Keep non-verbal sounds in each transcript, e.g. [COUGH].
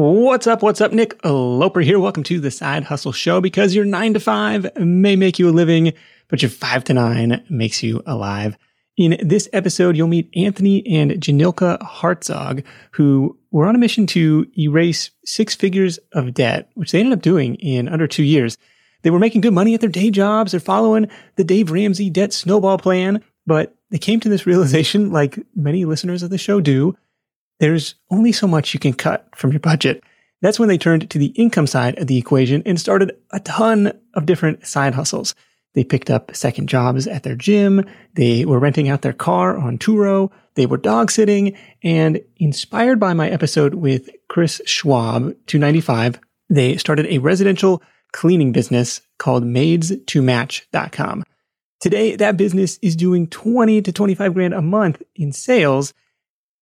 What's up? What's up? Nick Loper here. Welcome to the Side Hustle Show because your nine to five may make you a living, but your five to nine makes you alive. In this episode, you'll meet Anthony and Jhanilka Hartzog, who were on a mission to erase six figures of debt, which they ended up doing in under two years. They were making good money at their day jobs. They're following the Dave Ramsey debt snowball plan, but they came to this realization, like many listeners of the show do, there's only so much you can cut from your budget. That's when they turned to the income side of the equation and started a ton of different side hustles. They picked up second jobs at their gym. They were renting out their car on Turo. They were dog sitting and inspired by my episode with Chris Schwab, 295, they started a residential cleaning business called maids2match.com. Today, that business is doing 20 to 25 grand a month in sales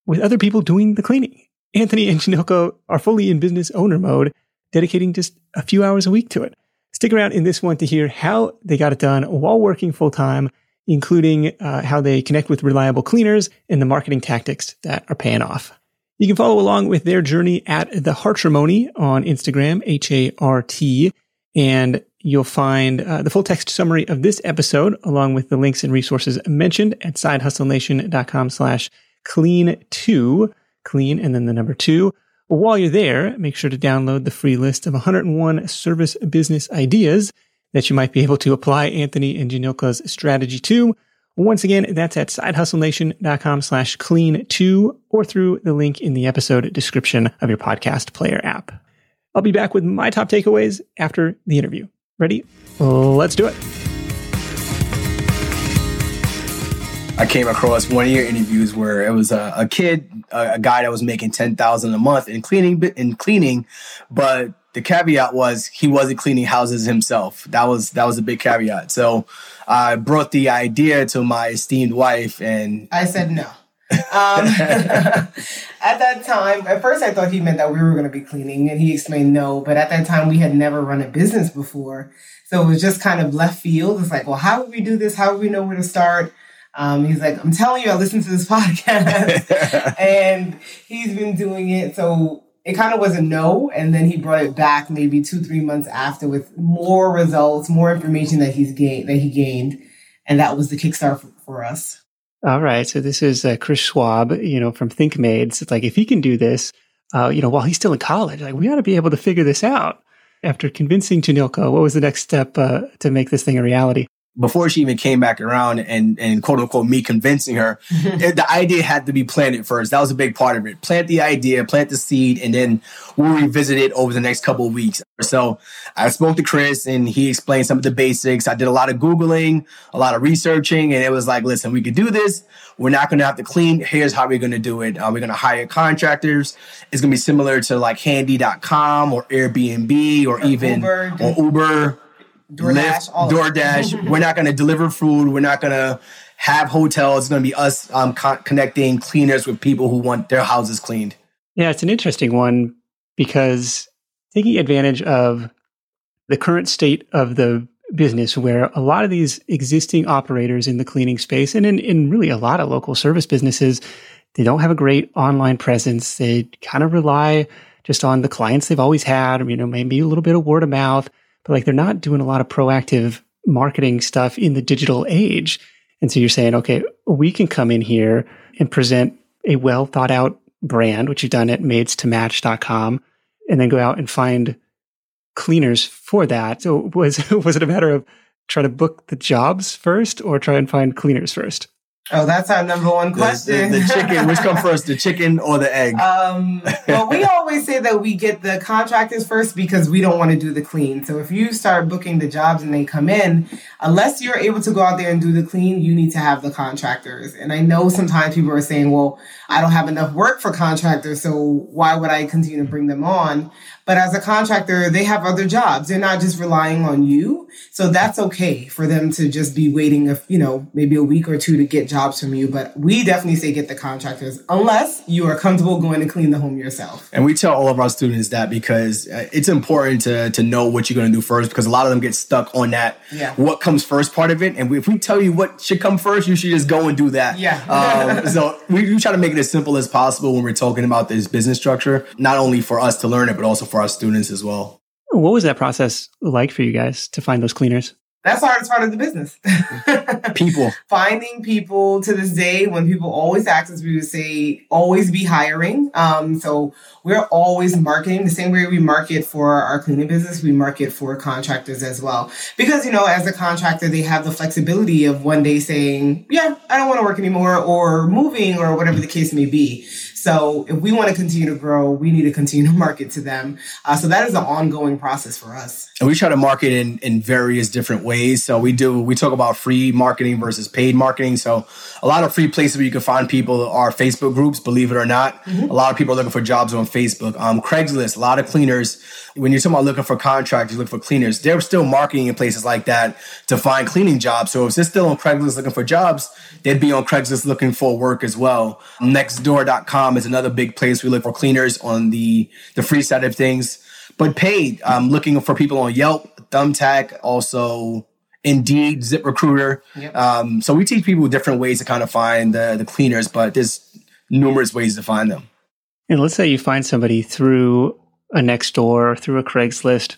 with other people doing the cleaning. Anthony and Jhanilka are fully in business owner mode, dedicating just a few hours a week to it. Stick around in this one to hear how they got it done while working full time, including uh, how they connect with reliable cleaners and the marketing tactics that are paying off. You can follow along with their journey at the Hartrimony on Instagram, H A R T, and you'll find uh, the full text summary of this episode along with the links and resources mentioned at sidehustlenation.com slash clean two, clean, and then the number two. While you're there, make sure to download the free list of 101 service business ideas that you might be able to apply Anthony and Jhanilka's strategy to. Once again, that's at sidehustlenation.com slash clean two or through the link in the episode description of your podcast player app. I'll be back with my top takeaways after the interview. Ready? Let's do it. I came across one of your interviews where it was a, a kid, a, a, guy that was making ten thousand a month in cleaning, in cleaning, but the caveat was he wasn't cleaning houses himself. That was that was a big caveat. So I brought the idea to my esteemed wife, and I said no. um, [LAUGHS] at that time, at first I thought he meant that we were going to be cleaning, and he explained no. But at that time, we had never run a business before, so it was just kind of left field. It's like, well, how would we do this? How would we know where to start? Um, he's like, I'm telling you, I listened to this [LAUGHS] podcast, [LAUGHS] and he's been doing it. So it kind of was a no, and then he brought it back maybe two, three months after with more results, more information that he's gained that he gained, and that was the kickstart for, for us. All right, so this is uh, Chris Schwab, you know, from ThinkMaids. It's like if he can do this, uh, you know, while he's still in college, like we ought to be able to figure this out. After convincing Jhanilka, what was the next step uh, to make this thing a reality? Before she even came back around and, and quote unquote me convincing her, [LAUGHS] it, the idea had to be planted first. That was a big part of it. Plant the idea, plant the seed, and then we'll revisit it over the next couple of weeks. So I spoke to Chris and he explained some of the basics. I did a lot of Googling, a lot of researching, and it was like, listen, we could do this. We're not going to have to clean. Here's how we're going to do it. Uh, we're going to hire contractors. It's going to be similar to like handy.com or Airbnb or, or even Uber. or Uber DoorDash, Lyft, DoorDash. [LAUGHS] we're not going to deliver food. We're not going to have hotels. It's going to be us um, co- connecting cleaners with people who want their houses cleaned. Yeah, it's an interesting one because taking advantage of the current state of the business where a lot of these existing operators in the cleaning space and in, in really a lot of local service businesses, they don't have a great online presence. They kind of rely just on the clients they've always had, or, you know, maybe a little bit of word of mouth but like they're not doing a lot of proactive marketing stuff in the digital age. And so you're saying, okay, we can come in here and present a well thought out brand, which you've done at maids2match.com, and then go out and find cleaners for that. So [LAUGHS] was was it a matter of try to book the jobs first or try and find cleaners first? Oh, that's our number one question. The, the, the chicken, which comes [LAUGHS] first, the chicken or the egg? Um, well, we [LAUGHS] always say that we get the contractors first because we don't want to do the clean. So if you start booking the jobs and they come in, unless you're able to go out there and do the clean, you need to have the contractors. And I know sometimes people are saying, well, I don't have enough work for contractors, so why would I continue to bring them on? But as a contractor, they have other jobs. They're not just relying on you. So that's okay for them to just be waiting, a, you know, maybe a week or two to get jobs from you. But we definitely say get the contractors unless you are comfortable going to clean the home yourself. And we tell all of our students that because uh, it's important to to know what you're going to do first because a lot of them get stuck on that Yeah. what comes first part of it and if we tell you what should come first you should just go and do that Yeah. um, [LAUGHS] so we, we try to make it as simple as possible when we're talking about this business structure not only for us to learn it but also for our students as well What was that process like for you guys to find those cleaners? That's the hardest part of the business. [LAUGHS] people Finding people to this day, when people always ask us, we would say always be hiring. Um, so we're always marketing the same way we market for our cleaning business, we market for contractors as well. Because, you know, as a contractor, they have the flexibility of one day saying, yeah, I don't want to work anymore or moving or whatever the case may be. So if we want to continue to grow, we need to continue to market to them. Uh, so that is an ongoing process for us. and we try to market in in various different ways. So we do we talk about free marketing versus paid marketing. So a lot of free places where you can find people are facebook groups believe it or not. A lot of people are looking for jobs on facebook. Um, craigslist a lot of cleaners. When you're talking about looking for contractors you look for cleaners. They're still marketing in places like that to find cleaning jobs. So if they're still on craigslist looking for jobs they'd be on craigslist looking for work as well. Nextdoor.com is another big place we look for cleaners on the the free side of things but paid. I'm looking for people on Yelp, Thumbtack, also Indeed, ZipRecruiter. Yep. Um, so we teach people different ways to kind of find the, the cleaners, but there's numerous ways to find them. And let's say you find somebody through a Nextdoor or through a Craigslist.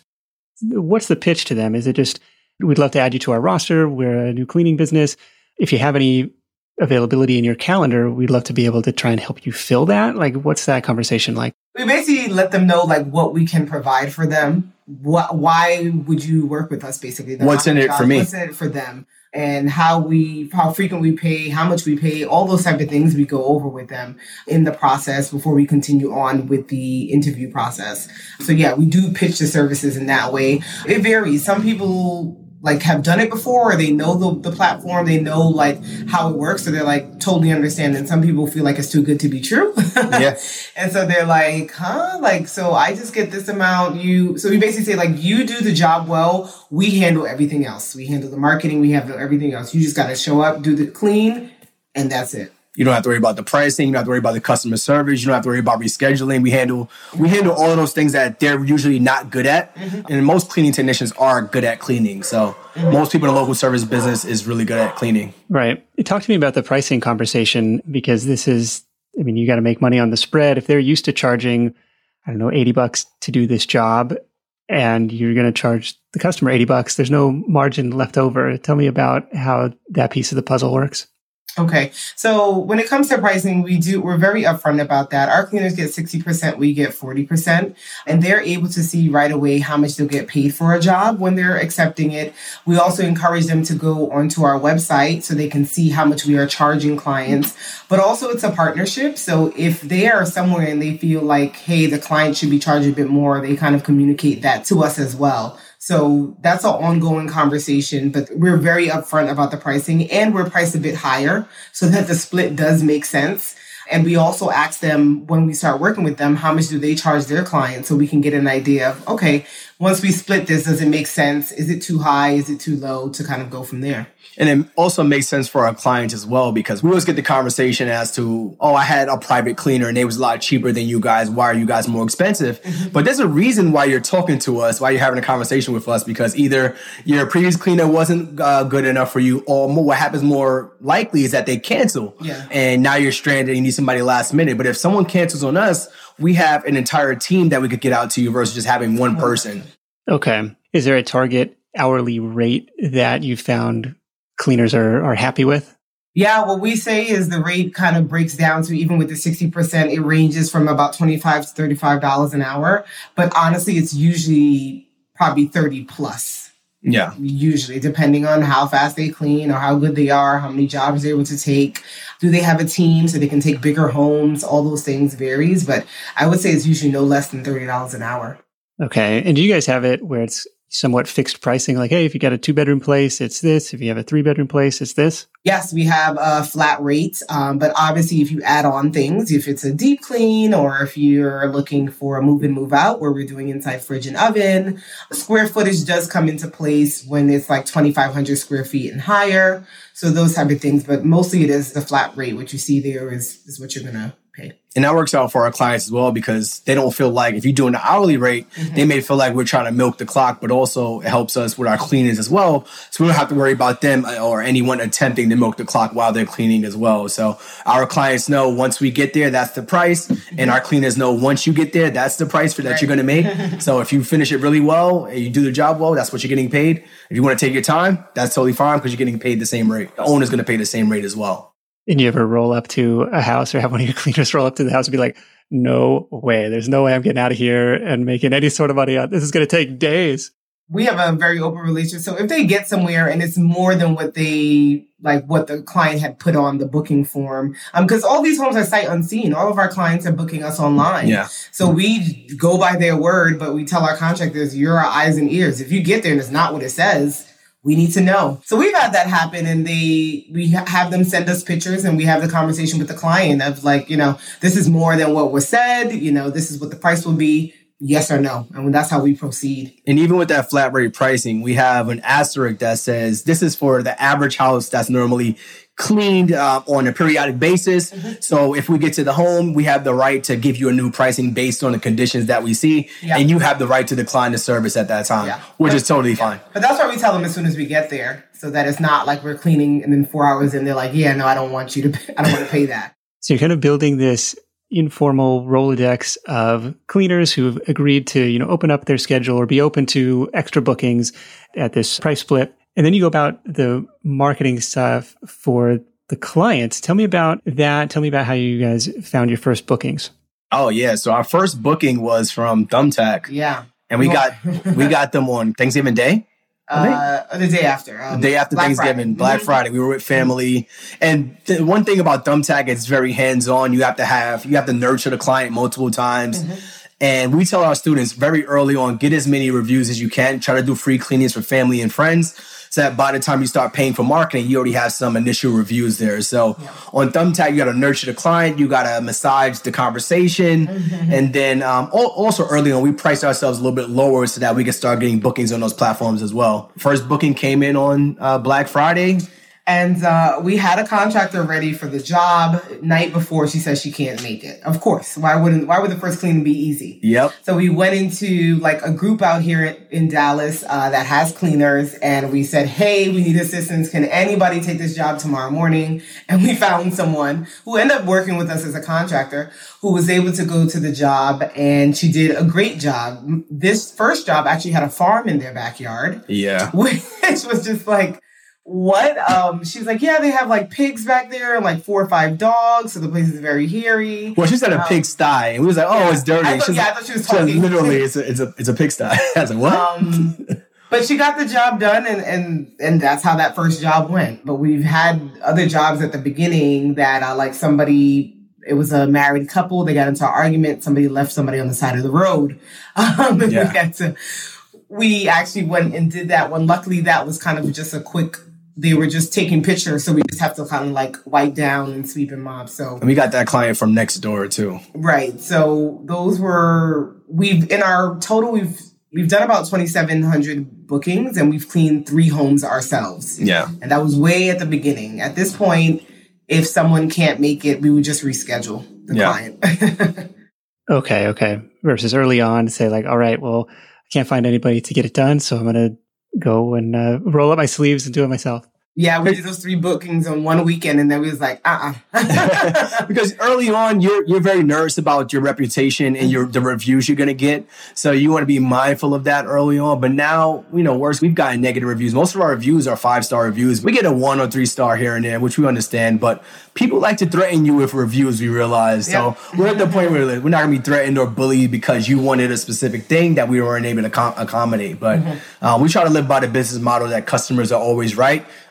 What's the pitch to them? Is it just, we'd love to add you to our roster. We're a new cleaning business. If you have any availability in your calendar, we'd love to be able to try and help you fill that. Like, what's that conversation like? we basically let them know like what we can provide for them. What, why would you work with us? Basically, The What's in it for me? What's in it for them? And how we, how frequent we pay, how much we pay, all those type of things we go over with them in the process before we continue on with the interview process. So yeah, we do pitch the services in that way. It varies. Some people like have done it before or they know the, the platform they know like how it works so they're like totally understand and some people feel like it's too good to be true. [LAUGHS] Yeah. and so they're like huh? Like so i just get this amount you so we basically say like you do the job well we handle everything else. We handle the marketing we have everything else. You just got to show up do the clean and that's it You don't have to worry about the pricing. You don't have to worry about the customer service. You don't have to worry about rescheduling. We handle we handle all of those things that they're usually not good at. Mm-hmm. And most cleaning technicians are good at cleaning. So mm-hmm. most people in the local service business is really good at cleaning. Right. Talk to me about the pricing conversation because this is, I mean, you got to make money on the spread. If they're used to charging, I don't know, 80 bucks to do this job and you're going to charge the customer 80 bucks, there's no margin left over. Tell me about how that piece of the puzzle works. Okay. So when it comes to pricing, we do, we're very upfront about that. Our cleaners get 60%, we get 40%, and they're able to see right away how much they'll get paid for a job when they're accepting it. We also encourage them to go onto our website so they can see how much we are charging clients. But also it's a partnership. So if they are somewhere and they feel like, hey, the client should be charged a bit more, they kind of communicate that to us as well. So that's an ongoing conversation, but we're very upfront about the pricing and we're priced a bit higher so that the split does make sense. And we also ask them when we start working with them, how much do they charge their clients so we can get an idea of, okay, once we split this, does it make sense? Is it too high? Is it too low to kind of go from there? And it also makes sense for our clients as well because we always get the conversation as to, oh, I had a private cleaner and it was a lot cheaper than you guys. Why are you guys more expensive? But there's a reason why you're talking to us, why you're having a conversation with us because either your previous cleaner wasn't uh, good enough for you, or more, what happens more likely is that they cancel. Yeah. And now you're stranded and you need somebody last minute. But if someone cancels on us, we have an entire team that we could get out to you versus just having one person. Okay. Is there a target hourly rate that you found cleaners are, are happy with? Yeah, what we say is the rate kind of breaks down to even with the 60%, it ranges from about 25 to $35 an hour. But honestly, it's usually probably 30 plus. Yeah. Usually, depending on how fast they clean or how good they are, how many jobs they're able to take. Do they have a team so they can take bigger homes? All those things varies, but I would say it's usually no less than $30 an hour. Okay. And do you guys have it where it's somewhat fixed pricing? Like, hey, if you got a two bedroom place, it's this. If you have a three bedroom place, it's this. Yes, we have a flat rate, um, but obviously, if you add on things, if it's a deep clean or if you're looking for a move in, move out, where we're doing inside fridge and oven, square footage does come into place when it's like 2,500 square feet and higher. So those type of things, but mostly it is the flat rate. What you see there is is what you're gonna And that works out for our clients as well because they don't feel like if you're doing the hourly rate, mm-hmm. they may feel like we're trying to milk the clock, but also it helps us with our cleaners as well. So we don't have to worry about them or anyone attempting to milk the clock while they're cleaning as well. So our clients know once we get there, that's the price. Mm-hmm. And our cleaners know once you get there, that's the price for that right. you're going to make. [LAUGHS] so if you finish it really well and you do the job well, that's what you're getting paid. If you want to take your time, that's totally fine because you're getting paid the same rate. The owner's going to pay the same rate as well. And you ever roll up to a house or have one of your [LAUGHS] cleaners roll up to the house and be like, no way. There's no way I'm getting out of here and making any sort of money. Out. This is going to take days. We have a very open relationship. So if they get somewhere and it's more than what they like, what the client had put on the booking form, um, because all these homes are sight unseen. All of our clients are booking us online. Yeah. So we go by their word, but we tell our contractors, you're our eyes and ears. If you get there and it's not what it says, we need to know. So we've had that happen and they, we have them send us pictures and we have the conversation with the client of like, you know, this is more than what was said, you know, this is what the price will be. Yes or no. And that's how we proceed. And even with that flat rate pricing, we have an asterisk that says this is for the average house that's normally cleaned uh, on a periodic basis. Mm-hmm. So if we get to the home, we have the right to give you a new pricing based on the conditions that we see, yeah. and you have the right to decline the service at that time, yeah. which but, is totally yeah. fine. But that's why we tell them as soon as we get there, so that it's not like we're cleaning and then four hours and they're like, "Yeah, no, I don't want you to, [LAUGHS] I don't want to pay that." So you're kind of building this informal Rolodex of cleaners who've agreed to, you know, open up their schedule or be open to extra bookings at this price split and then you go about the marketing stuff for the clients. Tell me about that. Tell me about how you guys found your first bookings. Oh yeah, so our first booking was from Thumbtack. Yeah, and we got we got them on Thanksgiving Day. Uh, the day after. Um, the day after Black Thanksgiving, Friday. Black mm-hmm. Friday. We were with family, and the one thing about Thumbtack, it's very hands on. You have to have you have to nurture the client multiple times. Mm-hmm. And we tell our students very early on, get as many reviews as you can. Try to do free cleanings for family and friends so that by the time you start paying for marketing, you already have some initial reviews there. So yeah. on Thumbtack, you got to nurture the client, you got to massage the conversation, mm-hmm. and then um, also early on, we priced ourselves a little bit lower so that we could start getting bookings on those platforms as well. First booking came in on uh, Black Friday. And uh, we had a contractor ready for the job night before she says she can't make it. Of course, why wouldn't? Why would the first cleaning be easy? Yep. So we went into like a group out here in Dallas uh, that has cleaners, and we said, "Hey, we need assistance. Can anybody take this job tomorrow morning?" And we [LAUGHS] found someone who ended up working with us as a contractor who was able to go to the job, and she did a great job. This first job actually had a farm in their backyard. Yeah. [LAUGHS] Which was just like what? Um, she's like, yeah, they have like pigs back there and like four or five dogs, so the place is very hairy. Well, she said a um, pigsty, and we was like, oh, yeah, it's dirty. I thought, yeah, I thought she was talking. literally, [LAUGHS] it's a, it's a, it's a pigsty. [LAUGHS] I was like, what? Um, but she got the job done, and and and that's how that first job went. But we've had other jobs at the beginning that uh, like somebody. It was a married couple. They got into an argument. Somebody left somebody on the side of the road. [LAUGHS] Um, and yeah. we had to. We actually went and did that one. Luckily, that was kind of just a quick they were just taking pictures, so we just have to kind of like wipe down and sweep and mop. So and we got that client from next door too. Right. So those were we've in our total we've we've done about twenty seven hundred bookings and we've cleaned three homes ourselves. Yeah. And that was way at the beginning. At this point, if someone can't make it, we would just reschedule the yeah. client. [LAUGHS] okay, okay. Versus early on, say like, all right, well, I can't find anybody to get it done, so I'm gonna go and uh, roll up my sleeves and do it myself. Yeah, we did those three bookings on one weekend, and then we was like, uh, uh [LAUGHS] [LAUGHS] because early on, you're you're very nervous about your reputation and your the reviews you're gonna get, so you want to be mindful of that early on. But now, you know, worse, we've gotten negative reviews. Most of our reviews are five star reviews. We get a one or three star here and there, which we understand. But people like to threaten you with reviews. We realize, so we're at the point where we're not gonna be threatened or bullied because you wanted a specific thing that we weren't able to com- accommodate. But mm-hmm. uh, we try to live by the business model that customers are always right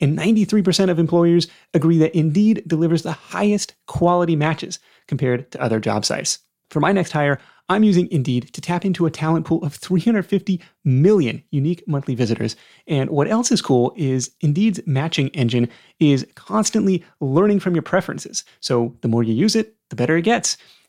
and 93% of employers agree that Indeed delivers the highest quality matches compared to other job sites. For my next hire, I'm using Indeed to tap into a talent pool of 350 million unique monthly visitors. And what else is cool is Indeed's matching engine is constantly learning from your preferences. So the more you use it, the better it gets.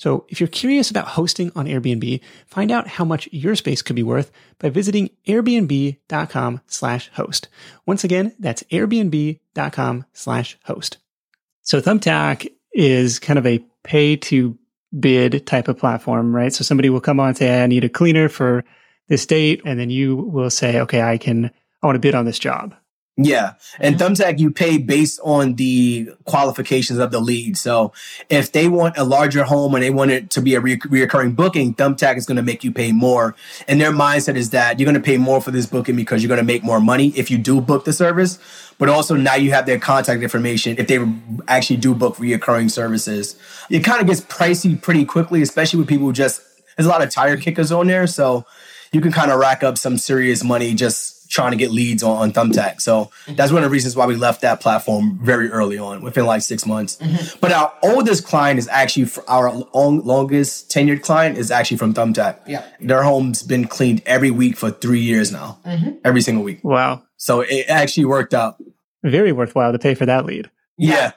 So if you're curious about hosting on Airbnb, find out how much your space could be worth by visiting airbnb.com slash host. Once again, that's airbnb.com slash host. So Thumbtack is kind of a pay to bid type of platform, right? So somebody will come on and say, I need a cleaner for this date. And then you will say, okay, I can, I want to bid on this job. Yeah. And mm-hmm. Thumbtack, you pay based on the qualifications of the lead. So if they want a larger home and they want it to be a re- reoccurring booking, Thumbtack is going to make you pay more. And their mindset is that you're going to pay more for this booking because you're going to make more money if you do book the service. But also now you have their contact information if they actually do book reoccurring services. It kind of gets pricey pretty quickly, especially with people who just, there's a lot of tire kickers on there. So you can kind of rack up some serious money just trying to get leads on, on Thumbtack. So mm-hmm. that's one of the reasons why we left that platform very early on, within like six months. Mm-hmm. But our oldest client is actually our longest tenured client is actually from Thumbtack. Yeah, their home's been cleaned every week for three years now, mm-hmm. every single week. Wow! So it actually worked out. Very worthwhile to pay for that lead. Yeah.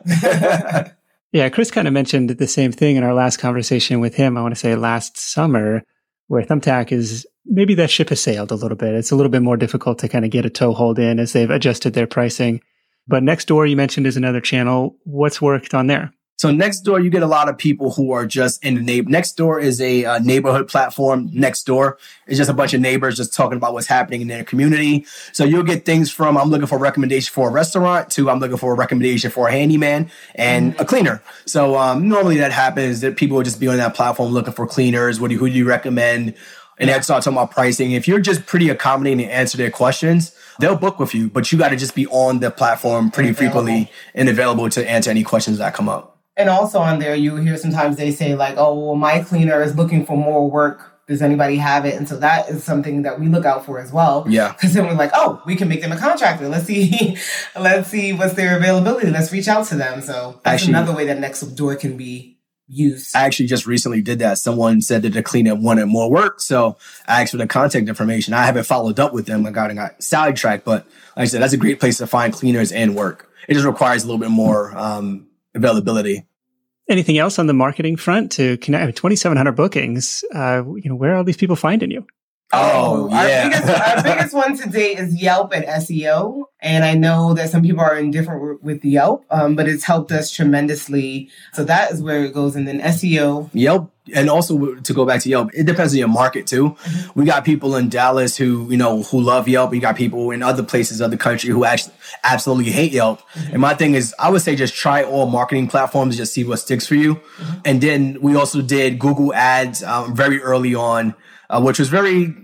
yeah, [LAUGHS] Chris kind of mentioned the same thing in our last conversation with him. I want to say last summer, where Thumbtack is maybe that ship has sailed a little bit. It's a little bit more difficult to kind of get a toehold in as they've adjusted their pricing. But Nextdoor, you mentioned, is another channel. What's worked on there? So Nextdoor, you get a lot of people who are just in the neighbor. Nextdoor is a uh, neighborhood platform. Nextdoor is just a bunch of neighbors just talking about what's happening in their community. So you'll get things from I'm looking for a recommendation for a restaurant to I'm looking for a recommendation for a handyman and a cleaner. So um, normally that happens that people will just be on that platform looking for cleaners. What do you, who do you recommend? and they start talking about pricing. If you're just pretty accommodating and answer their questions, they'll book with you. But you got to just be on the platform pretty frequently and available to answer any questions that come up. And also on there, you hear sometimes they say like, "Oh, well, my cleaner is looking for more work." Does anybody have it? And so that is something that we look out for as well. Yeah. Because then we're like, oh, we can make them a contractor. Let's see, [LAUGHS] let's see what's their availability. Let's reach out to them. So that's Actually, another way that Nextdoor can be used. I actually just recently did that. Someone said that the cleaner wanted more work. So I asked for the contact information. I haven't followed up with them. I got, got sidetracked, but like I said, that's a great place to find cleaners and work. It just requires a little bit more um, availability. Anything else on the marketing front to connect 2,700 bookings? Uh, you know, where are all these people finding you? Oh, yeah. Our biggest, our biggest one today is Yelp and SEO. And I know that some people are indifferent with Yelp, um, but it's helped us tremendously. So that is where it goes. And then SEO. Yelp. And also to go back to Yelp, it depends on your market too. Mm-hmm. We got people in Dallas who, you know, who love Yelp. We got people in other places of the country who actually absolutely hate Yelp. Mm-hmm. And my thing is, I would say just try all marketing platforms, just see what sticks for you. Mm-hmm. And then we also did Google ads um, very early on uh, which was very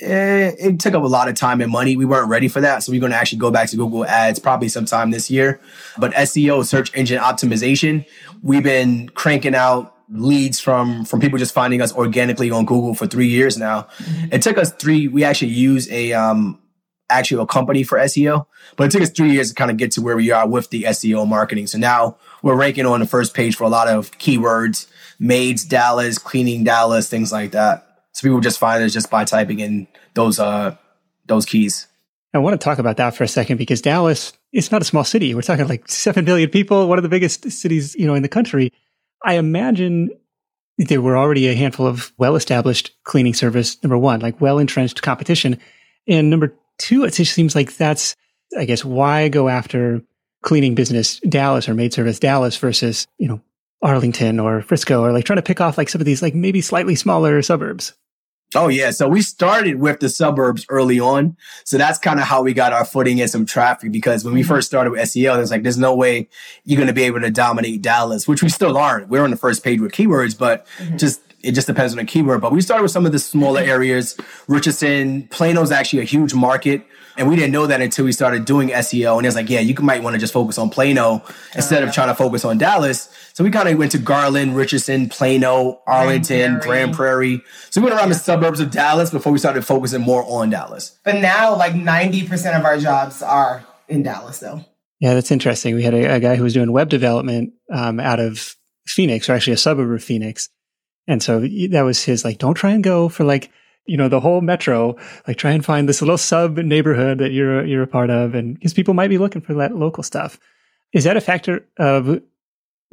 eh, it took up a lot of time and money. We weren't ready for that. So we're going to actually go back to Google Ads probably sometime this year. But SEO, search engine optimization, we've been cranking out leads from from people just finding us organically on Google for three years now. Mm-hmm. It took us three. We actually use a um actually a company for SEO, but it took us three years to kind of get to where we are with the SEO marketing. So now we're ranking on the first page for a lot of keywords, maids Dallas, cleaning Dallas, things like that. So people just find it just by typing in those uh those keys. I want to talk about that for a second because Dallas is not a small city. We're talking like seven million people, one of the biggest cities, you know, in the country. I imagine there were already a handful of well-established cleaning service number 1, like well-entrenched competition. And number 2, it just seems like that's I guess why go after cleaning business Dallas or maid service Dallas versus, you know, Arlington or Frisco or like trying to pick off like some of these like maybe slightly smaller suburbs. Oh yeah, so we started with the suburbs early on, so that's kind of how we got our footing and some traffic. Because when we mm-hmm. first started with SEO, there's like, there's no way you're going to be able to dominate Dallas, which we still aren't. We're on the first page with keywords, but mm-hmm. just it just depends on the keyword. But we started with some of the smaller mm-hmm. areas. Richardson, Plano's actually a huge market. And we didn't know that until we started doing SEO. And it's like, yeah, you might want to just focus on Plano instead of trying to focus on Dallas. So we kind of went to Garland, Richardson, Plano, Arlington, Grand Prairie. Grand Prairie. So we went around yeah. the suburbs of Dallas before we started focusing more on Dallas. But now, like 90% of our jobs are in Dallas, though. Yeah, that's interesting. We had a, a guy who was doing web development um, out of Phoenix, or actually a suburb of Phoenix. And so that was his like, don't try and go for like you know, the whole metro, like try and find this little sub neighborhood that you're, you're a part of. And because people might be looking for that local stuff. Is that a factor of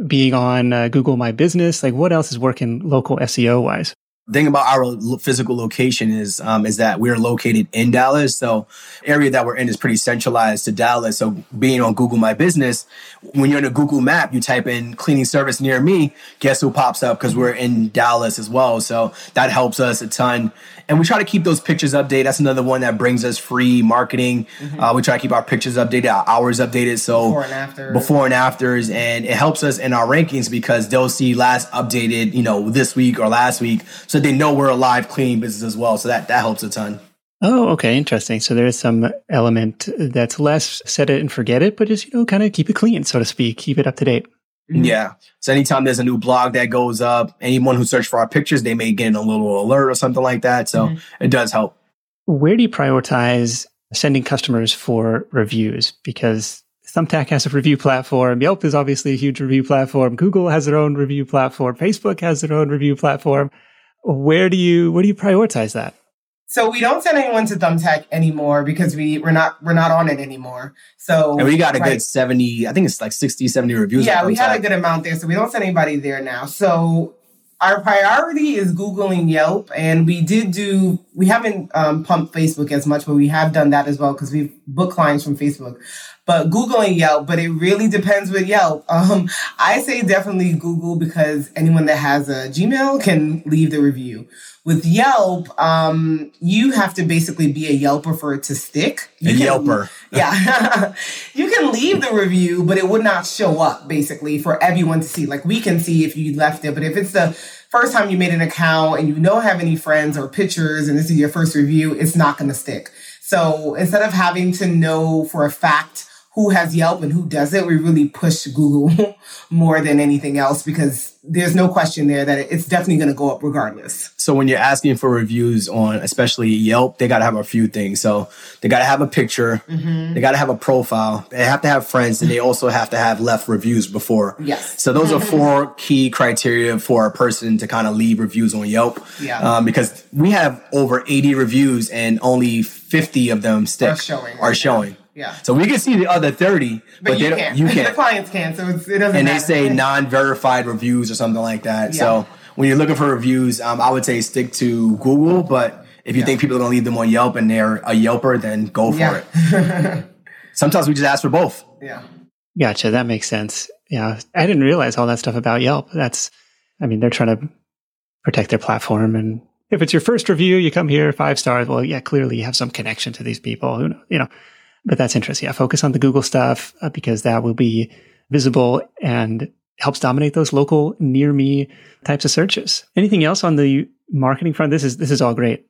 being on uh, Google My Business? Like what else is working local SEO wise? Thing about our physical location is um, is that we're located in Dallas. So area that we're in is pretty centralized to Dallas. So being on Google My Business, when you're in a Google map, you type in cleaning service near me, guess who pops up? Because we're in Dallas as well. So that helps us a ton. And we try to keep those pictures updated. That's another one that brings us free marketing. Mm-hmm. Uh, we try to keep our pictures updated, our hours updated. So before and after. Before and afters. And it helps us in our rankings because they'll see last updated, you know, this week or last week. So they know we're a live cleaning business as well. So that, that helps a ton. Oh, okay. Interesting. So there's some element that's less set it and forget it, but just, you know, kind of keep it clean, so to speak, keep it up to date. Mm-hmm. Yeah. So anytime there's a new blog that goes up, anyone who searches for our pictures, they may get a little alert or something like that. So mm-hmm. it does help. Where do you prioritize sending customers for reviews? Because Thumbtack has a review platform. Yelp is obviously a huge review platform. Google has their own review platform. Facebook has their own review platform. Where do you, where do you prioritize that? So we don't send anyone to Thumbtack anymore because we we're not we're not on it anymore. So and we got a right, good 70, I think it's like 60, 70 reviews. Yeah, we had a good amount there. So we don't send anybody there now. So our priority is Googling Yelp. And we did do, we haven't um, pumped Facebook as much, but we have done that as well because we've booked clients from Facebook but Googling Yelp, but it really depends with Yelp. [LAUGHS] Um, I say definitely Google because anyone that has a Gmail can leave the review. With Yelp, um, you have to basically be a Yelper for it to stick. You a can, Yelper. [LAUGHS] Yeah. [LAUGHS] you can leave the review, but it would not show up basically for everyone to see. Like we can see if you left it, but if it's the first time you made an account and you don't have any friends or pictures and this is your first review, it's not going to stick. So instead of having to know for a fact who has Yelp and who doesn't, we really push Google [LAUGHS] more than anything else because there's no question there that it's definitely going to go up regardless. So when you're asking for reviews on especially Yelp, they got to have a few things. So they got to have a picture, mm-hmm. they got to have a profile, they have to have friends, and they also have to have left reviews before. Yes. So those are four [LAUGHS] key criteria for a person to kind of leave reviews on Yelp. Yeah. Um, because we have over 80 reviews and only 50 of them stick are showing. Are showing. Yeah. So we can see the other 30, but, but you, they can't. you [LAUGHS] can't. the clients can, so it doesn't And they say non verified reviews or something like that. Yeah. So when you're looking for reviews, um, I would say stick to Google, but if you yeah. think people are going to leave them on Yelp and they're a Yelper, then go for yeah. it. [LAUGHS] Sometimes we just ask for both. Yeah. Gotcha. That makes sense. Yeah. I didn't realize all that stuff about Yelp. That's, I mean, they're trying to protect their platform. And if it's your first review, you come here, five stars. Well, yeah, clearly you have some connection to these people who, you know, but that's interesting. Yeah, focus on the Google stuff uh, because that will be visible and helps dominate those local near me types of searches. Anything else on the marketing front? This is this is all great.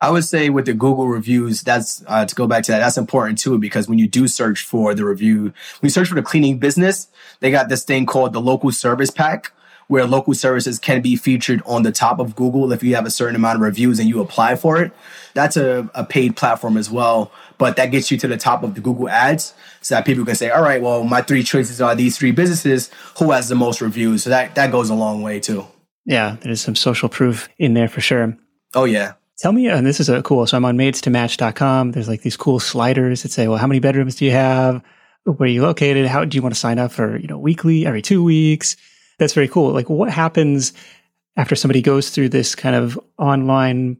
I would say with the Google reviews, that's uh, to go back to that. That's important too because when you do search for the review, when you search for the cleaning business, they got this thing called the local service pack, where local services can be featured on the top of Google if you have a certain amount of reviews and you apply for it. That's a, a paid platform as well, but that gets you to the top of the Google ads so that people can say, all right, well, my three choices are these three businesses. Who has the most reviews? So that, that goes a long way too. Yeah, there's some social proof in there for sure. Oh, yeah. Tell me, and this is a cool. So I'm on maids2match.com. There's like these cool sliders that say, well, how many bedrooms do you have? Where are you located? How do you want to sign up for, you know, weekly, every two weeks? That's very cool. Like what happens after somebody goes through this kind of online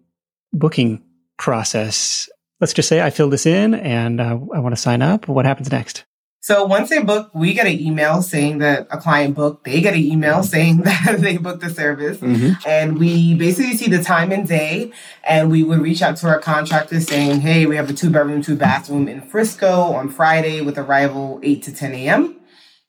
booking process? Let's just say I fill this in and uh, I want to sign up. What happens next? So once they book, we get an email saying that a client booked. They get an email saying [LAUGHS] that they booked the service. Mm-hmm. And we basically see the time and day. And we would reach out to our contractor saying, hey, we have a two bedroom, two bathroom in Frisco on Friday with arrival 8 to 10 a.m.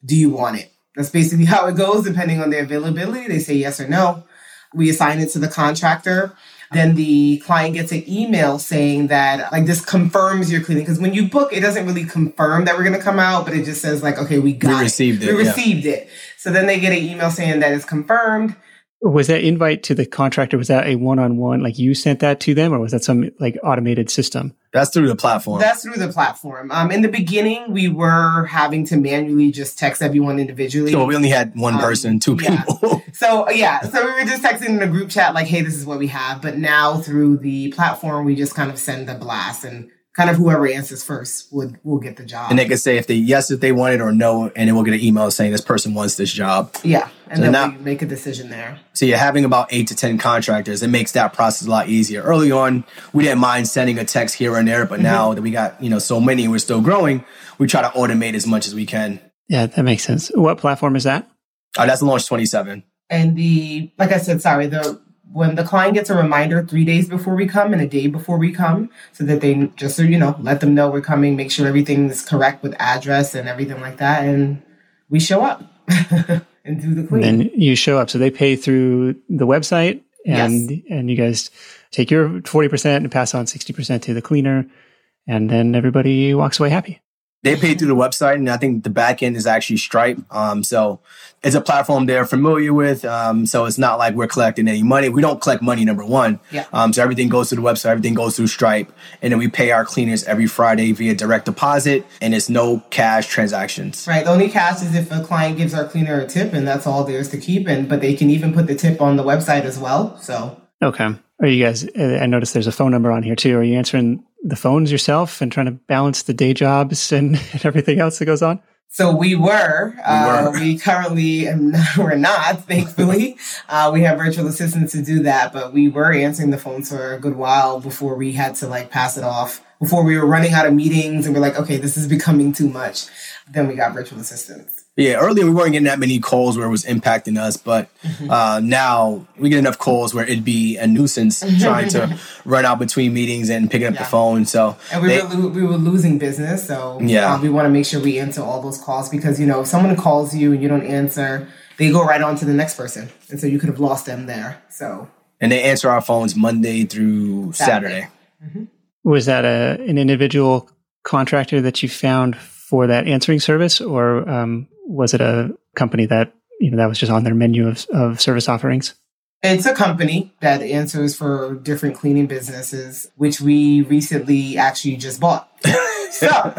Do you want it? That's basically how it goes, depending on their availability. They say yes or no. We assign it to the contractor then the client gets an email saying that like this confirms your cleaning because when you book it doesn't really confirm that we're going to come out but it just says like okay we got we received it, it we yeah. received it so then they get an email saying that it's confirmed was that invite to the contractor was that a one-on-one like you sent that to them or was that some like automated system? That's through the platform. That's through the platform. Um, in the beginning we were having to manually just text everyone individually. So we only had one um, person two yeah. people. [LAUGHS] So yeah so we were just texting in a group chat like hey this is what we have. But now through the platform we just kind of send the blast and kind of whoever answers first would will get the job. And they can say if they yes if they want it or no, and then we'll get an email saying this person wants this job. Yeah, and so then now, we make a decision there. So you're having about eight to ten contractors. It makes that process a lot easier. Early on, we didn't mind sending a text here and there, but mm-hmm. now that we got you know so many, and we're still growing. We try to automate as much as we can. Yeah, that makes sense. What platform is that? Uh, that's Launch27. And the like I said, sorry, the when the client gets a reminder three days before we come and a day before we come, so that they just so you know, let them know we're coming, make sure everything is correct with address and everything like that, and we show up [LAUGHS] and do the clean. Then you show up, so they pay through the website, and yes. and you guys take your forty percent and pass on sixty percent to the cleaner, and then everybody walks away happy they pay through the website, and I think the back end is actually Stripe. Um, so it's a platform they're familiar with. Um, so it's not like we're collecting any money. We don't collect money, number one. Yeah. Um, so everything goes to the website, everything goes through Stripe, and then we pay our cleaners every Friday via direct deposit, and it's no cash transactions. Right. The only cash is if a client gives our cleaner a tip, and that's all there's to keep. And but they can even put the tip on the website as well. So okay. Are you guys? I noticed there's a phone number on here too. Are you answering the phones yourself and trying to balance the day jobs and, [LAUGHS] and everything else that goes on? So we were. We, uh, we currently [LAUGHS] we're not, thankfully. uh, we have virtual assistants to do that, but we were answering the phones for a good while before we had to like pass it off. Before we were running out of meetings and we're like, okay, this is becoming too much. Then we got virtual assistants. Yeah, earlier we weren't getting that many calls where it was impacting us, but mm-hmm. uh, now we get enough calls where it'd be a nuisance trying to [LAUGHS] run out between meetings and picking up yeah. the phone. So and we, they, were lo- we were losing business, so yeah, uh, we want to make sure we answer all those calls because you know if someone calls you and you don't answer, they go right on to the next person, and so you could have lost them there. So and they answer our phones Monday through Saturday. Saturday. Mm-hmm. Was that a an individual contractor that you found for that answering service, or um, was it a company that you know that was just on their menu of, of service offerings? It's a company that answers for different cleaning businesses, which we recently actually just bought. [LAUGHS] so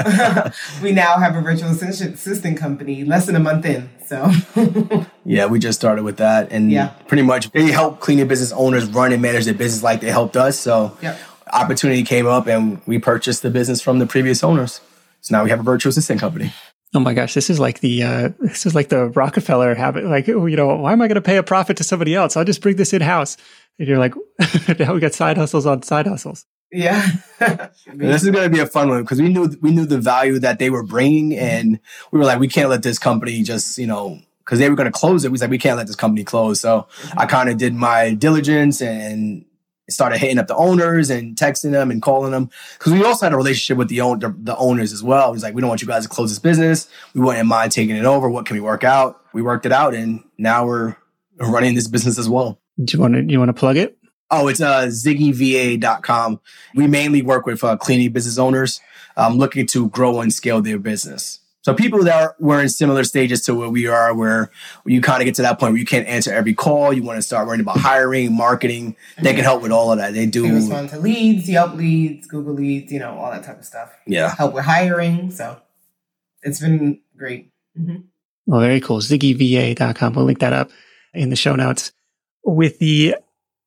[LAUGHS] we now have a virtual assistant company less than a month in. So [LAUGHS] yeah, we just started with that, and yeah. pretty much they help cleaning business owners run and manage their business like they helped us. So yep. opportunity came up, and we purchased the business from the previous owners. So now we have a virtual assistant company. Oh my gosh, this is like the uh, this is like the Rockefeller habit. Like, oh, you know, why am I going to pay a profit to somebody else? I'll just bring this in house. And you're like, [LAUGHS] now we got side hustles on side hustles. Yeah, [LAUGHS] this is going to be a fun one because we knew we knew the value that they were bringing, and we were like, we can't let this company just you know because they were going to close it. We was like, we can't let this company close. So I kind of did my diligence and started hitting up the owners and texting them and calling them because we also had a relationship with the, own, the, the owners as well. He's like, we don't want you guys to close this business. We wouldn't mind taking it over. What can we work out? We worked it out, and now we're running this business as well. Do you want to? You want to plug it? Oh, it's uh, ziggyva.com. We mainly work with uh, cleaning business owners um, looking to grow and scale their business. So people that are, were in similar stages to where we are, where you kind of get to that point where you can't answer every call, you want to start worrying about hiring, marketing. They can help with all of that. They do. They respond to leads, Yelp leads, Google leads, you know, all that type of stuff. Yeah. Help with hiring. So it's been great. Mm-hmm. Well, very cool. ZiggyVA.com. We'll link that up in the show notes. With the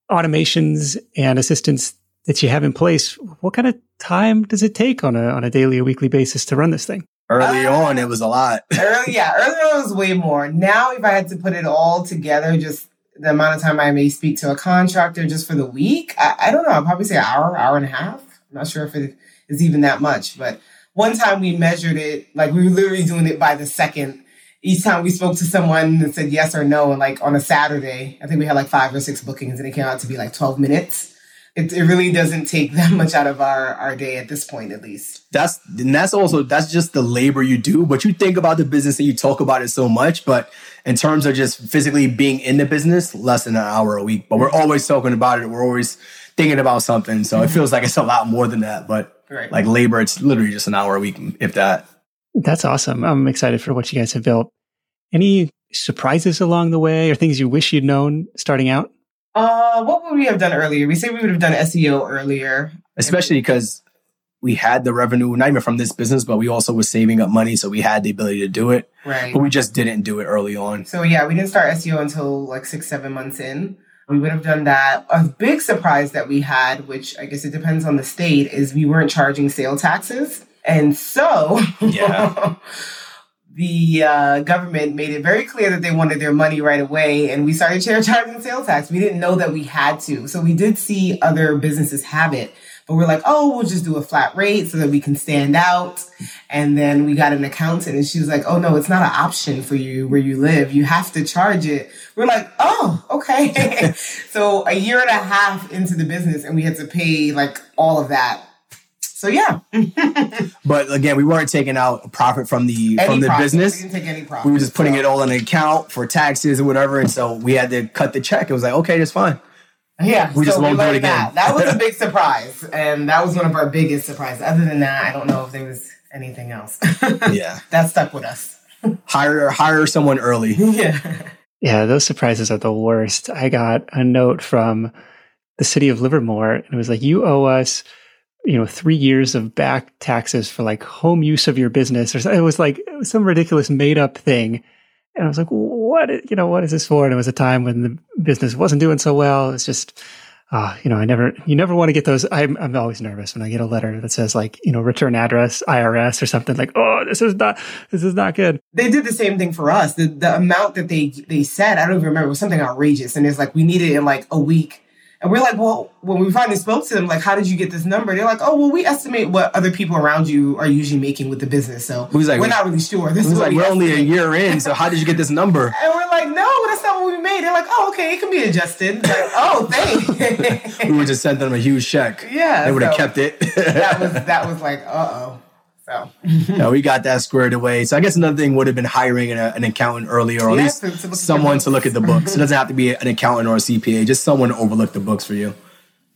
automations and assistance that you have in place, what kind of time does it take on a on a daily or weekly basis to run this thing? Early uh, on, it was a lot. [LAUGHS] early, yeah, early on it was way more. Now, if I had to put it all together, just the amount of time I may speak to a contractor just for the week, I, I don't know. I'd probably say an hour, hour and a half. I'm not sure if it is even that much, but one time we measured it, like we were literally doing it by the second. Each time we spoke to someone and said yes or no, and like on a Saturday, I think we had like five or six bookings, and it came out to be like 12 minutes it, it really doesn't take [LAUGHS] that much out of our, our day at this point, at least. That's and that's also that's just the labor you do. But you think about the business and you talk about it so much. But in terms of just physically being in the business, less than an hour a week. But we're always talking about it. We're always thinking about something. So it mm-hmm. feels like it's a lot more than that. But right. like labor, it's literally just an hour a week, if that. That's awesome. I'm excited for what you guys have built. Any surprises along the way or things you wish you'd known starting out? Uh, what would we have done earlier? We say we would have done SEO earlier, especially because we had the revenue, not even from this business, but we also were saving up money, so we had the ability to do it. Right. But we just didn't do it early on. So yeah, we didn't start SEO until like six, seven months in. We would have done that. A big surprise that we had, which I guess it depends on the state, is we weren't charging sale taxes. And so yeah. [LAUGHS] the uh, government made it very clear that they wanted their money right away, and we started charging sales tax. We didn't know that we had to, so we did see other businesses have it, but we're like, oh, we'll just do a flat rate so that we can stand out. And then we got an accountant, and she was like, oh no, it's not an option for you where you live. You have to charge it. We're like, oh, okay. [LAUGHS] so a year and a half into the business, and we had to pay like all of that so yeah. [LAUGHS] but again, we weren't taking out profit from the any from the profit. business. We didn't take any profit. We were just putting so. it all in an account for taxes or whatever. And so we had to cut the check. It was like, okay, that's fine. Yeah, we so just won't do it again. That. that was a big [LAUGHS] surprise, and that was one of our biggest surprises. Other than that, I don't know if there was anything else. [LAUGHS] yeah, that stuck with us. hire hire someone early. Yeah, yeah, those surprises are the worst. I got a note from the city of Livermore, and it was like, "You owe us." You know, three years of back taxes for like home use of your business, or it was like some ridiculous made up thing. And I was like, what, you know, what is this for? And it was a time when the business wasn't doing so well. It's just, uh, you know, I never, you never want to get those. I'm, I'm always nervous when I get a letter that says like, you know, return address, IRS or something like, oh, this is not, this is not good. They did the same thing for us. The, the amount that they, they said, I don't even remember, was something outrageous. And it's like, we need it in like a week and we're like, well, when we finally spoke to them, like, how did you get this number? They're like, oh, well, we estimate what other people around you are usually making with the business. So we like, we're not really sure. This is like, we we're only a year in. So how did you get this number? [LAUGHS] and we're like, no, that's not what we made. They're like, oh, okay, it can be adjusted. Like, oh, [LAUGHS] thanks. we would just send them a huge check. Yeah. They would have so kept it. that was, [LAUGHS] that was like, uh oh. So [LAUGHS] no, we got that squared away. So I guess another thing would have been hiring an, an accountant earlier, or at least to, to someone to look at the books. It doesn't have to be an accountant or a CPA, just someone to overlook the books for you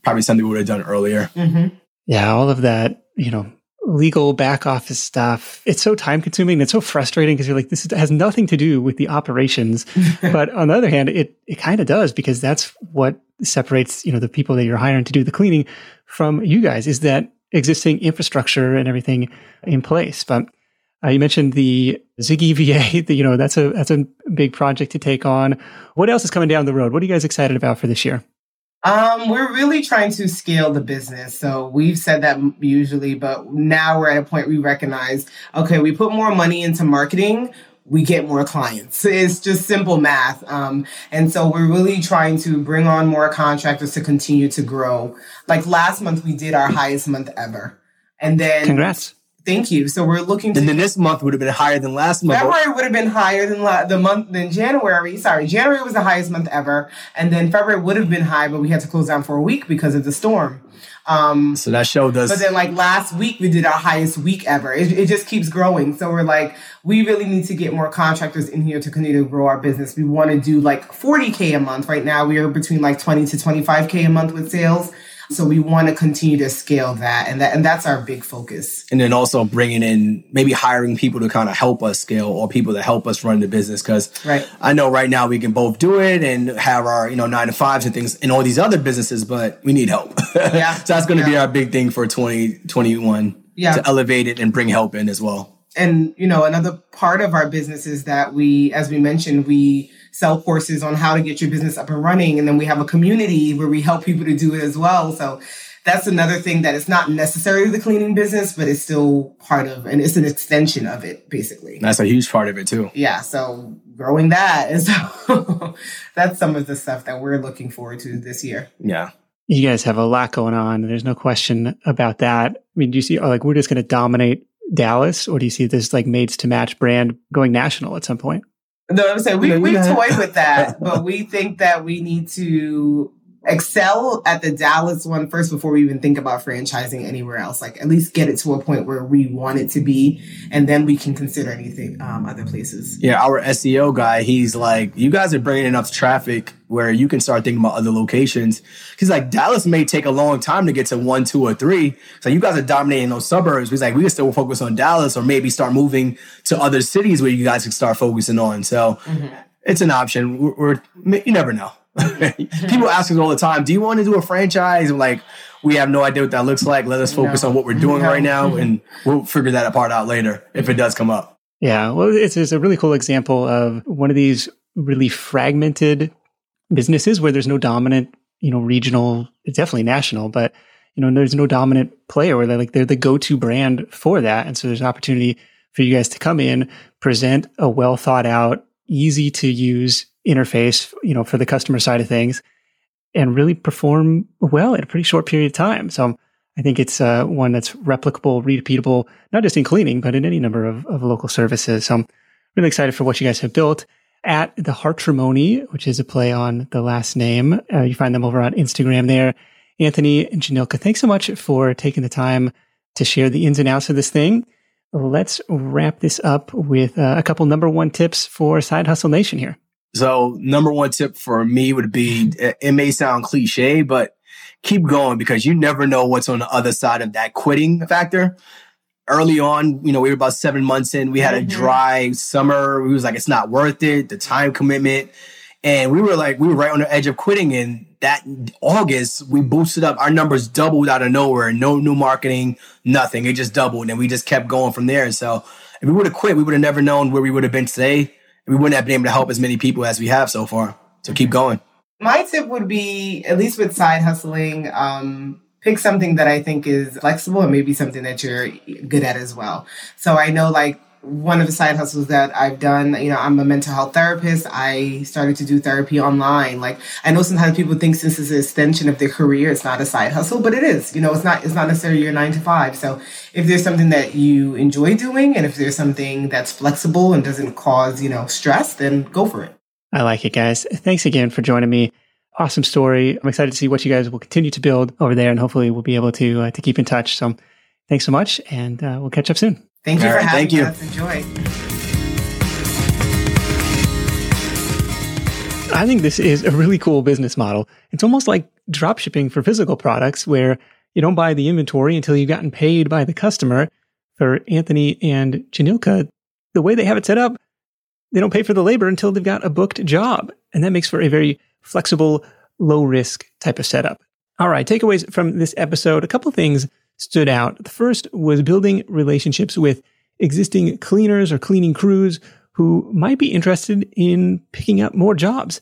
probably something we would have done earlier. Mm-hmm. Yeah, all of that, you know, legal back office stuff. It's so time consuming. It's so frustrating because you're like, this has nothing to do with the operations. [LAUGHS] but on the other hand, it, it kind of does because that's what separates, you know, the people that you're hiring to do the cleaning from you guys is that existing infrastructure and everything in place. But uh, you mentioned the Ziggy VA, [LAUGHS] you know, that's a, that's a big project to take on. What else is coming down the road? What are you guys excited about for this year? Um, we're really trying to scale the business. So we've said that usually, but now we're at a point we recognize, okay, we put more money into marketing, we get more clients. It's just simple math. Um, and so we're really trying to bring on more contractors to continue to grow. Like last month, we did our highest month ever. And then congrats. Thank you. So we're looking to. And then this month would have been higher than last month. February would have been higher than la- the month than January. Sorry, January was the highest month ever, and then February would have been high, but we had to close down for a week because of the storm. Um, so that showed us. But then, like last week, we did our highest week ever. It, it just keeps growing. So we're like, we really need to get more contractors in here to continue to grow our business. We want to do like 40k a month. Right now, we are between like 20 to 25k a month with sales. So we want to continue to scale that. And that, and that's our big focus. And then also bringing in maybe hiring people to kind of help us scale or people to help us run the business. Cause right. I know right now we can both do it and have our, you know, nine to fives and things and all these other businesses, but we need help. [LAUGHS] Yeah. so that's going to yeah. be our big thing for 2021 yeah. to elevate it and bring help in as well and you know another part of our business is that we as we mentioned we sell courses on how to get your business up and running. And then we have a community where we help people to do it as well. So that's another thing that is not necessarily the cleaning business but it's still part of and it's an extension of it basically. That's a huge part of it too. Yeah so growing that. And so [LAUGHS] that's some of the stuff that we're looking forward to this year. Yeah. You guys have a lot going on. There's no question about that. I mean do you see like we're just going to dominate Dallas, or do you see this like Maids2Match brand going national at some point? No, I'm saying we, we toy [LAUGHS] with that, but we think that we need to excel at the Dallas one first before we even think about franchising anywhere else. Like at least get it to a point where we want it to be, and then we can consider anything um, other places. Yeah, our SEO guy, he's like, you guys are bringing enough traffic where you can start thinking about other locations. He's like, Dallas may take a long time to get to one, two, or three. So you guys are dominating those suburbs. He's like, we can still focus on Dallas or maybe start moving to other cities where you guys can start focusing on. So mm-hmm. it's an option. We're, we're, you never know. [LAUGHS] People ask us all the time, do you want to do a franchise? like, we have no idea what that looks like. Let us focus no. on what we're doing no. right now and we'll figure that part out later if it does come up. Yeah. Well, it's, it's a really cool example of one of these really fragmented businesses where there's no dominant, you know, regional, it's definitely national, but you know, there's no dominant player where they're like they're the go-to brand for that. And so there's an opportunity for you guys to come in, present a well thought out, easy to use interface, you know, for the customer side of things and really perform well in a pretty short period of time. So I think it's uh, one that's replicable, repeatable, not just in cleaning, but in any number of, of local services. So I'm really excited for what you guys have built at the Hartrimony, which is a play on the last name. Uh, you find them over on Instagram there. Anthony and Jhanilka, thanks so much for taking the time to share the ins and outs of this thing. Let's wrap this up with uh, a couple number one tips for Side Hustle Nation here. So, number one tip for me would be it may sound cliche, but keep going because you never know what's on the other side of that quitting factor early on, you know, we were about seven months in. We had mm-hmm. a dry summer. We was like, it's not worth it. The time commitment. And we were like, we were right on the edge of quitting. And that August, we boosted up. Our numbers doubled out of nowhere. No new marketing, nothing. It just doubled. And we just kept going from there. And so if we would have quit, we would have never known where we would have been today. We wouldn't have been able to help as many people as we have so far. So keep going. My tip would be, at least with side hustling, um, pick something that I think is flexible and maybe something that you're good at as well. So I know like one of the side hustles that I've done, you know, I'm a mental health therapist. I started to do therapy online. Like I know sometimes people think since it's an extension of their career, it's not a side hustle, but it is. You know, it's not it's not necessarily your nine to five. So if there's something that you enjoy doing and if there's something that's flexible and doesn't cause, you know, stress, then go for it. I like it, guys. Thanks again for joining me awesome story. I'm excited to see what you guys will continue to build over there, and hopefully we'll be able to uh, to keep in touch. So, thanks so much, and uh, we'll catch up soon. Thank you All for right, having thank you. us. Enjoy. I think this is a really cool business model. It's almost like drop shipping for physical products, where you don't buy the inventory until you've gotten paid by the customer. For Anthony and Jhanilka, the way they have it set up, they don't pay for the labor until they've got a booked job. And that makes for a very flexible, low risk type of setup. All right, takeaways from this episode. A couple of things stood out. The first was building relationships with existing cleaners or cleaning crews who might be interested in picking up more jobs.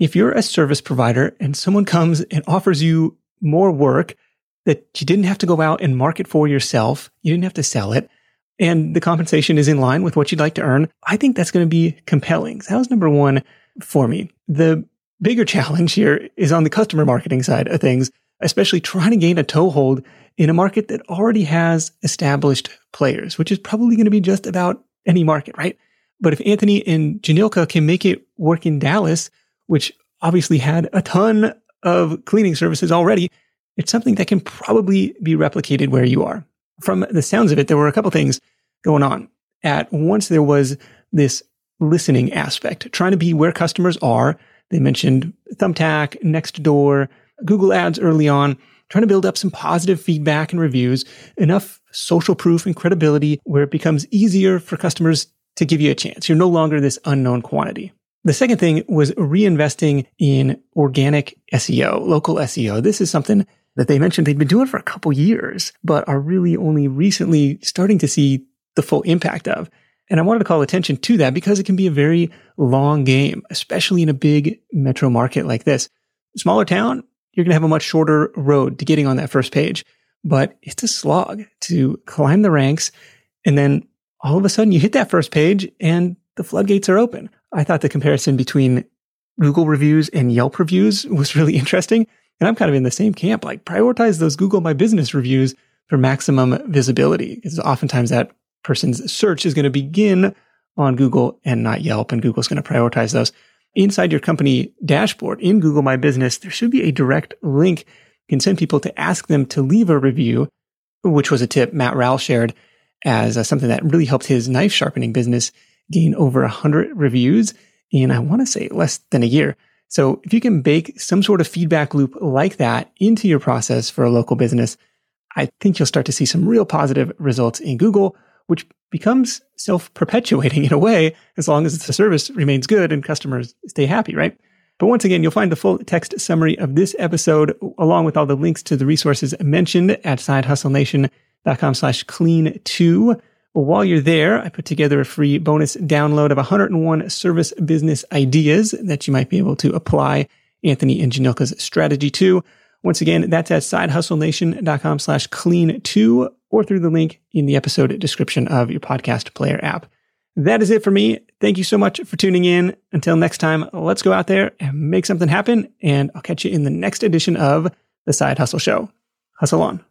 If you're a service provider and someone comes and offers you more work that you didn't have to go out and market for yourself, you didn't have to sell it, and the compensation is in line with what you'd like to earn, I think that's going to be compelling. So that was number one for me. The bigger [LAUGHS] challenge here is on the customer marketing side of things, especially trying to gain a toehold in a market that already has established players, which is probably going to be just about any market, right? But if Anthony and Jhanilka can make it work in Dallas, which obviously had a ton of cleaning services already, it's something that can probably be replicated where you are. From the sounds of it, there were a couple things going on. At once, there was this listening aspect, trying to be where customers are they mentioned Thumbtack, Nextdoor, Google Ads early on, trying to build up some positive feedback and reviews, enough social proof and credibility where it becomes easier for customers to give you a chance. You're no longer this unknown quantity. The second thing was reinvesting in organic SEO, local SEO. This is something that they mentioned they've been doing for a couple years, but are really only recently starting to see the full impact of. And I wanted to call attention to that because it can be a very long game, especially in a big metro market like this. Smaller town, you're going to have a much shorter road to getting on that first page, but it's a slog to climb the ranks. And then all of a sudden you hit that first page and the floodgates are open. I thought the comparison between Google reviews and Yelp reviews was really interesting. And I'm kind of in the same camp, like prioritize those Google My Business reviews for maximum visibility. Because oftentimes that person's search is going to begin on Google and not Yelp, and Google's going to prioritize those. Inside your company dashboard in Google My Business, there should be a direct link you can send people to ask them to leave a review, which was a tip Matt Rowell shared as uh, something that really helped his knife sharpening business gain over 100 reviews in, I want to say, less than a year. So if you can bake some sort of feedback loop like that into your process for a local business, I think you'll start to see some real positive results in Google, which becomes self perpetuating [LAUGHS] in a way as long as the service remains good and customers stay happy, right? But once again, you'll find the full text summary of this episode along with all the links to the resources mentioned at sidehustlenation.com slash clean two. While you're there, I put together a free bonus download of 101 service business ideas that you might be able to apply Anthony and Jhanilka's strategy to. Once again, that's at sidehustlenation.com slash clean two or through the link in the episode description of your podcast player app. That is it for me. Thank you so much for tuning in. Until next time, let's go out there and make something happen. And I'll catch you in the next edition of the Side Hustle Show. Hustle on.